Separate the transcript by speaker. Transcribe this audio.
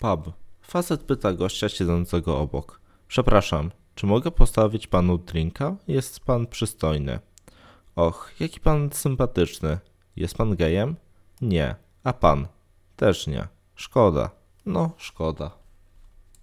Speaker 1: Pub. Facet pyta gościa siedzącego obok. Przepraszam, czy mogę postawić panu drinka? Jest pan przystojny. Och, jaki pan sympatyczny. Jest pan gejem? Nie. A pan? Też nie. Szkoda. No, szkoda.